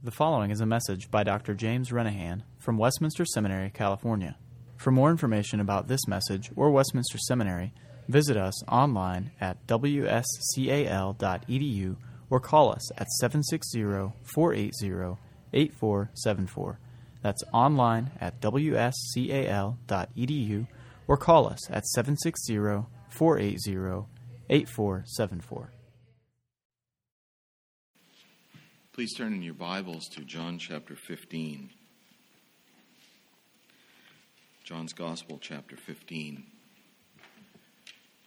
The following is a message by Dr. James Renihan from Westminster Seminary, California. For more information about this message or Westminster Seminary, visit us online at wscal.edu or call us at 760 480 8474. That's online at wscal.edu or call us at 760 Please turn in your Bibles to John chapter 15. John's Gospel, chapter 15.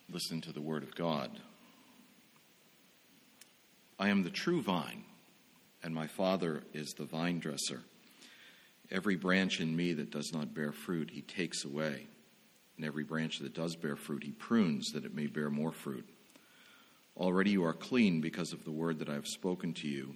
Listen to the Word of God. I am the true vine, and my Father is the vine dresser. Every branch in me that does not bear fruit, he takes away. And every branch that does bear fruit, he prunes that it may bear more fruit. Already you are clean because of the word that I have spoken to you.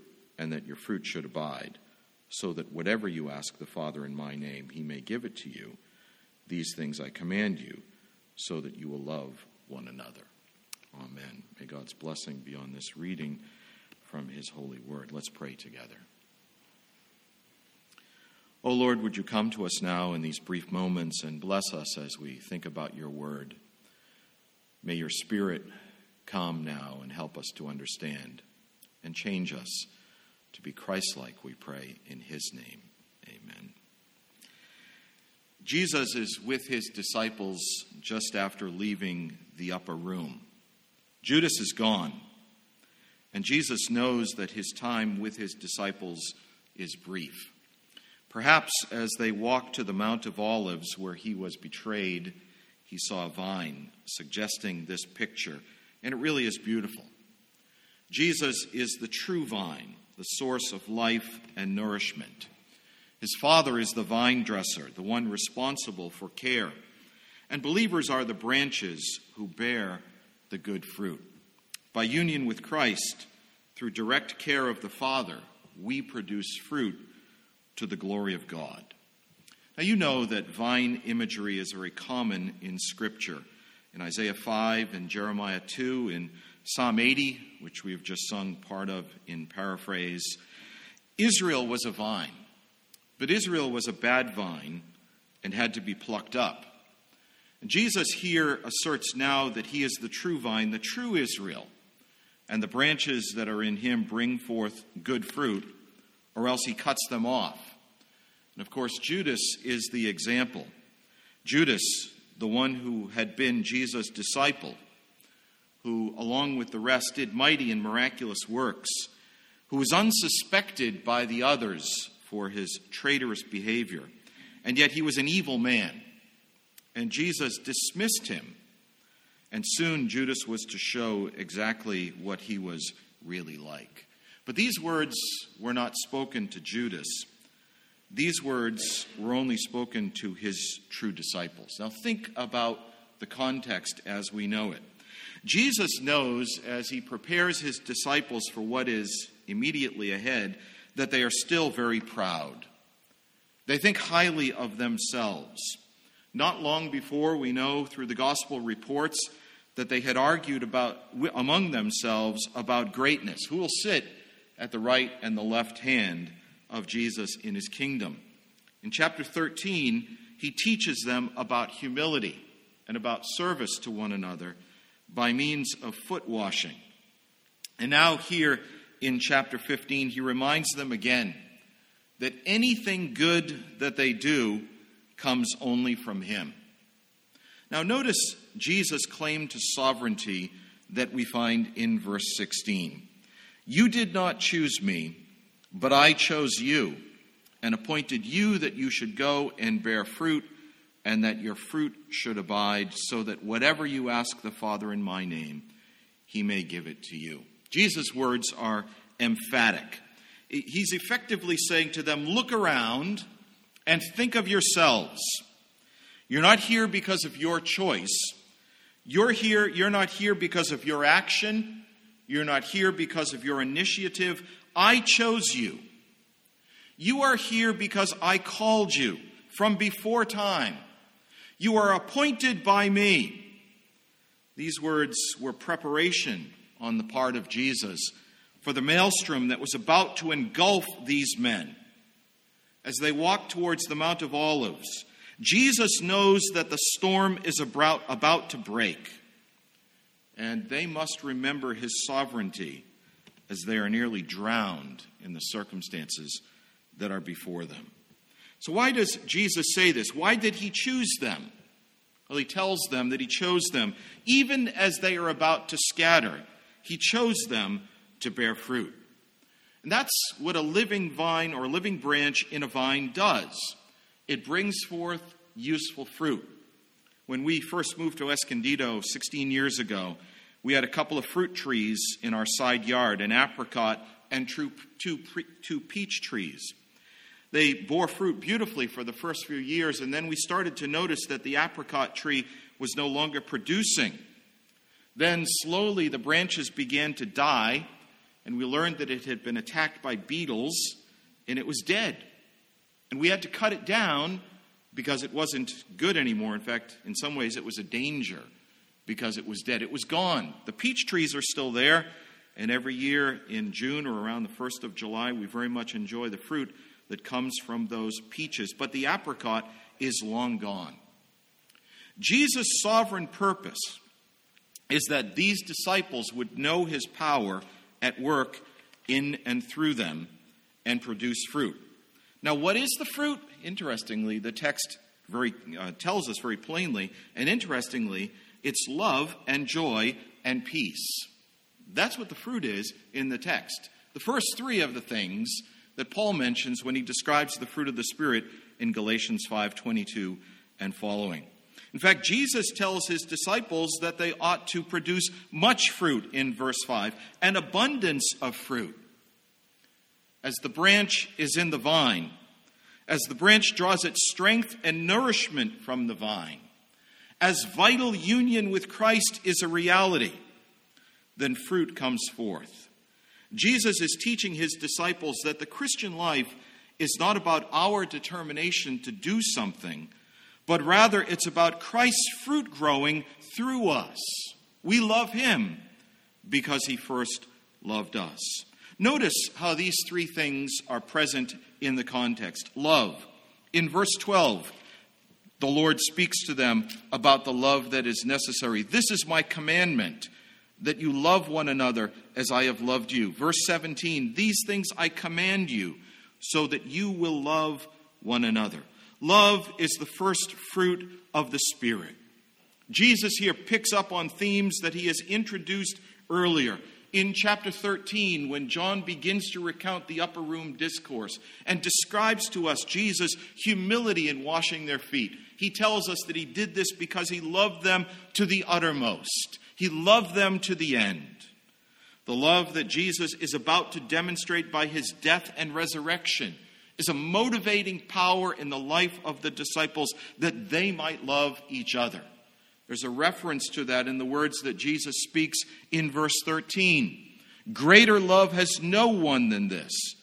and that your fruit should abide, so that whatever you ask the Father in my name, he may give it to you. These things I command you, so that you will love one another. Amen. May God's blessing be on this reading from his holy word. Let's pray together. O oh Lord, would you come to us now in these brief moments and bless us as we think about your word? May your spirit come now and help us to understand and change us to be Christ like, we pray in his name. Amen. Jesus is with his disciples just after leaving the upper room. Judas is gone, and Jesus knows that his time with his disciples is brief. Perhaps as they walked to the Mount of Olives where he was betrayed, he saw a vine suggesting this picture, and it really is beautiful. Jesus is the true vine the source of life and nourishment. His father is the vine dresser, the one responsible for care. And believers are the branches who bear the good fruit. By union with Christ, through direct care of the Father, we produce fruit to the glory of God. Now, you know that vine imagery is very common in Scripture. In Isaiah 5 and Jeremiah 2, in Psalm 80, which we have just sung part of in paraphrase, Israel was a vine, but Israel was a bad vine and had to be plucked up. And Jesus here asserts now that he is the true vine, the true Israel, and the branches that are in him bring forth good fruit, or else he cuts them off. And of course, Judas is the example. Judas, the one who had been Jesus' disciple, who, along with the rest, did mighty and miraculous works, who was unsuspected by the others for his traitorous behavior, and yet he was an evil man. And Jesus dismissed him. And soon Judas was to show exactly what he was really like. But these words were not spoken to Judas. These words were only spoken to his true disciples. Now, think about the context as we know it. Jesus knows as he prepares his disciples for what is immediately ahead that they are still very proud. They think highly of themselves. Not long before, we know through the gospel reports that they had argued about among themselves about greatness. Who will sit at the right and the left hand of Jesus in his kingdom? In chapter 13, he teaches them about humility and about service to one another by means of foot washing. And now, here in chapter 15, he reminds them again that anything good that they do comes only from him. Now, notice Jesus' claim to sovereignty that we find in verse 16. You did not choose me, but I chose you and appointed you that you should go and bear fruit, and that your fruit should abide, so that whatever you ask the Father in my name, he may give it to you. Jesus' words are emphatic. He's effectively saying to them, Look around and think of yourselves. You're not here because of your choice. You're here, you're not here because of your action. You're not here because of your initiative. I chose you. You are here because I called you from before time. You are appointed by me. These words were preparation on the part of Jesus for the maelstrom that was about to engulf these men as they walked towards the Mount of Olives. Jesus knows that the storm is about, about to break, and they must remember his sovereignty as they are nearly drowned in the circumstances that are before them. So, why does Jesus say this? Why did he choose them? Well, he tells them that he chose them even as they are about to scatter. He chose them to bear fruit. And that's what a living vine or a living branch in a vine does it brings forth useful fruit. When we first moved to Escondido 16 years ago, we had a couple of fruit trees in our side yard an apricot and two, two, two peach trees. They bore fruit beautifully for the first few years, and then we started to notice that the apricot tree was no longer producing. Then slowly the branches began to die, and we learned that it had been attacked by beetles and it was dead. And we had to cut it down because it wasn't good anymore. In fact, in some ways, it was a danger because it was dead. It was gone. The peach trees are still there, and every year in June or around the 1st of July, we very much enjoy the fruit that comes from those peaches. But the apricot is long gone. Jesus' sovereign purpose is that these disciples would know his power at work in and through them and produce fruit. Now, what is the fruit? Interestingly, the text very uh, tells us very plainly, and interestingly, it's love and joy and peace. That's what the fruit is in the text. The first three of the things that Paul mentions when he describes the fruit of the Spirit in Galatians 5:22 and following. In fact, Jesus tells his disciples that they ought to produce much fruit in verse 5, an abundance of fruit. As the branch is in the vine, as the branch draws its strength and nourishment from the vine, as vital union with Christ is a reality, then fruit comes forth. Jesus is teaching his disciples that the Christian life is not about our determination to do something but rather it's about Christ's fruit growing through us. We love him because he first loved us. Notice how these three things are present in the context. Love. In verse 12, the Lord speaks to them about the love that is necessary. This is my commandment that you love one another as I have loved you. Verse 17, these things I command you so that you will love one another. Love is the first fruit of the Spirit. Jesus here picks up on themes that he has introduced earlier. In chapter 13, when John begins to recount the upper room discourse and describes to us Jesus' humility in washing their feet, he tells us that he did this because he loved them to the uttermost. He loved them to the end. The love that Jesus is about to demonstrate by his death and resurrection is a motivating power in the life of the disciples that they might love each other. There's a reference to that in the words that Jesus speaks in verse 13. Greater love has no one than this,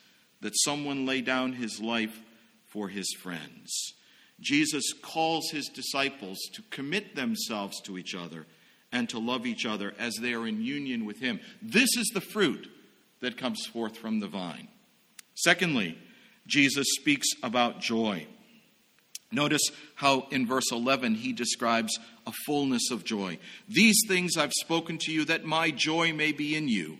that someone lay down his life for his friends. Jesus calls his disciples to commit themselves to each other and to love each other as they are in union with him. This is the fruit that comes forth from the vine. Secondly, Jesus speaks about joy. Notice how in verse 11 he describes a fullness of joy. These things I've spoken to you that my joy may be in you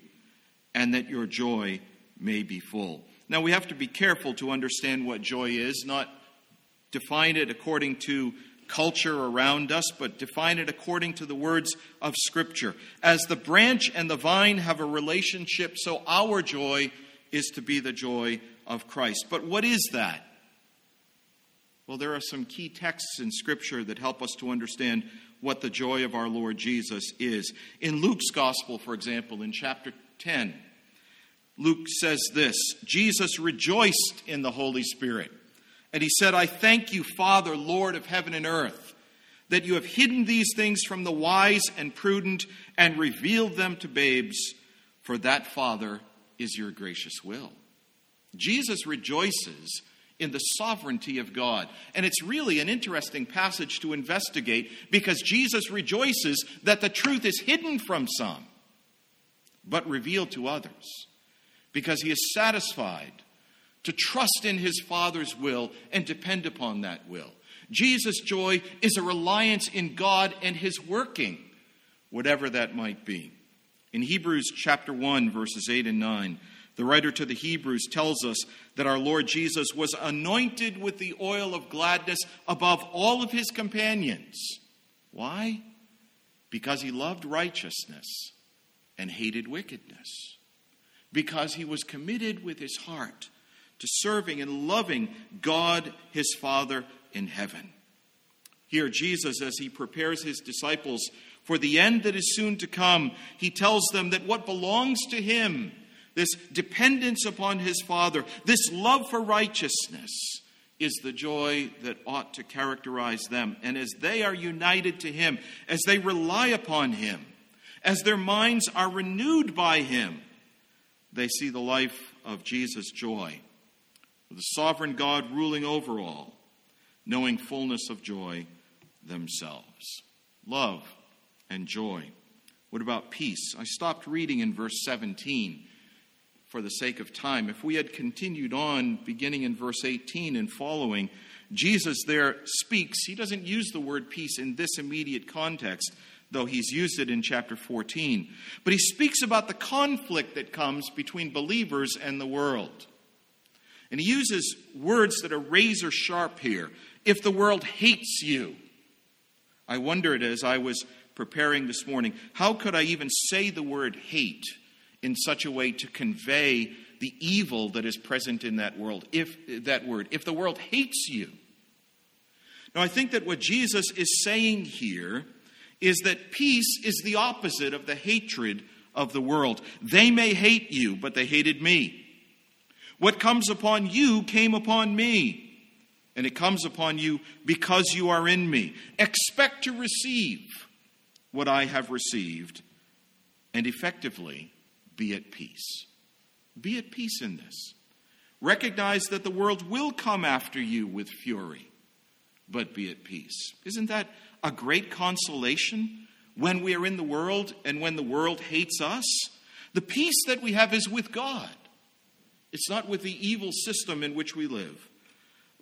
and that your joy may be full. Now we have to be careful to understand what joy is, not define it according to culture around us, but define it according to the words of Scripture. As the branch and the vine have a relationship, so our joy is to be the joy of Christ. But what is that? Well, there are some key texts in Scripture that help us to understand what the joy of our Lord Jesus is. In Luke's Gospel, for example, in chapter 10, Luke says this Jesus rejoiced in the Holy Spirit. And he said, I thank you, Father, Lord of heaven and earth, that you have hidden these things from the wise and prudent and revealed them to babes, for that, Father, is your gracious will. Jesus rejoices in the sovereignty of God. And it's really an interesting passage to investigate because Jesus rejoices that the truth is hidden from some, but revealed to others, because he is satisfied to trust in his Father's will and depend upon that will. Jesus' joy is a reliance in God and his working, whatever that might be. In Hebrews chapter 1, verses 8 and 9, the writer to the Hebrews tells us that our Lord Jesus was anointed with the oil of gladness above all of his companions. Why? Because he loved righteousness and hated wickedness. Because he was committed with his heart to serving and loving God his Father in heaven. Here, Jesus, as he prepares his disciples for the end that is soon to come, he tells them that what belongs to him this dependence upon his Father, this love for righteousness, is the joy that ought to characterize them. And as they are united to him, as they rely upon him, as their minds are renewed by him, they see the life of Jesus' joy, with the sovereign God ruling over all, knowing fullness of joy themselves. Love and joy. What about peace? I stopped reading in verse 17 for the sake of time. If we had continued on, beginning in verse 18 and following, Jesus there speaks. He doesn't use the word peace in this immediate context, though he's used it in chapter 14. But he speaks about the conflict that comes between believers and the world. And he uses words that are razor sharp here. If the world hates you, I wondered as I was preparing this morning, how could I even say the word hate in such a way to convey the evil that is present in that world if that word if the world hates you? Now i think that what jesus is saying here is that peace is the opposite of the hatred of the world. They may hate you but they hated me what comes upon you came upon me and it comes upon you because you are in me expect to receive what i have received and effectively be at peace. Be at peace in this. Recognize that the world will come after you with fury, but be at peace. Isn't that a great consolation when we are in the world and when the world hates us? The peace that we have is with God. It's not with the evil system in which we live,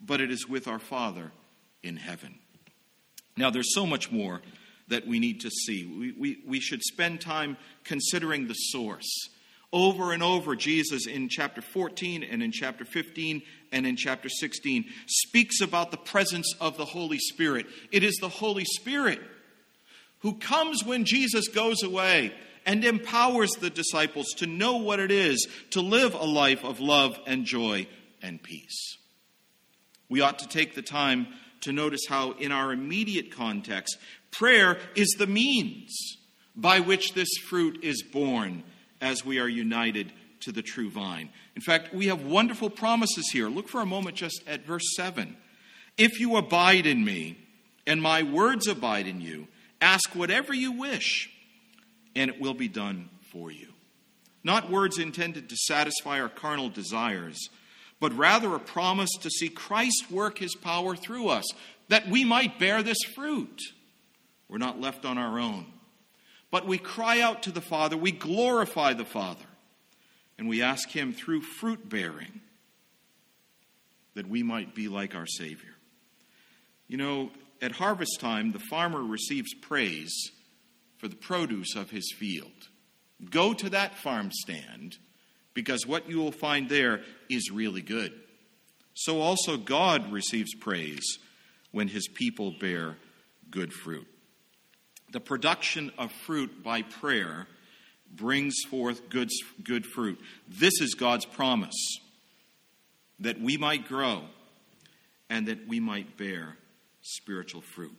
but it is with our Father in heaven. Now, there's so much more that we need to see. We, we, we should spend time considering the source. Over and over, Jesus in chapter 14 and in chapter 15 and in chapter 16 speaks about the presence of the Holy Spirit. It is the Holy Spirit who comes when Jesus goes away and empowers the disciples to know what it is to live a life of love and joy and peace. We ought to take the time to notice how, in our immediate context, Prayer is the means by which this fruit is born as we are united to the true vine. In fact, we have wonderful promises here. Look for a moment just at verse 7. If you abide in me, and my words abide in you, ask whatever you wish, and it will be done for you. Not words intended to satisfy our carnal desires, but rather a promise to see Christ work his power through us, that we might bear this fruit. We're not left on our own. But we cry out to the Father, we glorify the Father, and we ask him through fruit bearing that we might be like our Savior. You know, at harvest time, the farmer receives praise for the produce of his field. Go to that farm stand because what you will find there is really good. So also God receives praise when his people bear good fruit. The production of fruit by prayer brings forth good, good fruit. This is God's promise that we might grow and that we might bear spiritual fruit.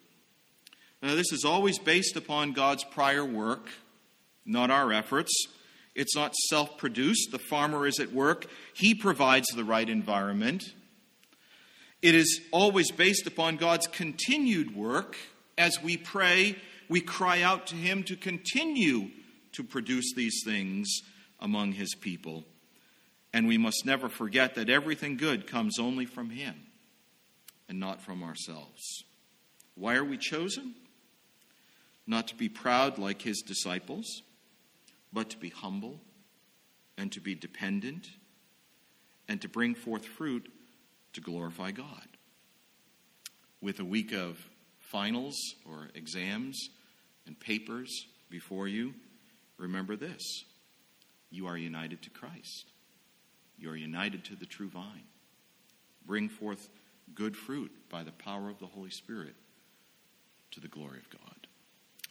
Now, this is always based upon God's prior work, not our efforts. It's not self produced. The farmer is at work, he provides the right environment. It is always based upon God's continued work. As we pray, we cry out to Him to continue to produce these things among His people. And we must never forget that everything good comes only from Him and not from ourselves. Why are we chosen? Not to be proud like His disciples but to be humble and to be dependent and to bring forth fruit to glorify God. With a week of finals or exams and papers before you, remember this you are united to Christ, you are united to the true vine. Bring forth good fruit by the power of the Holy Spirit to the glory of God.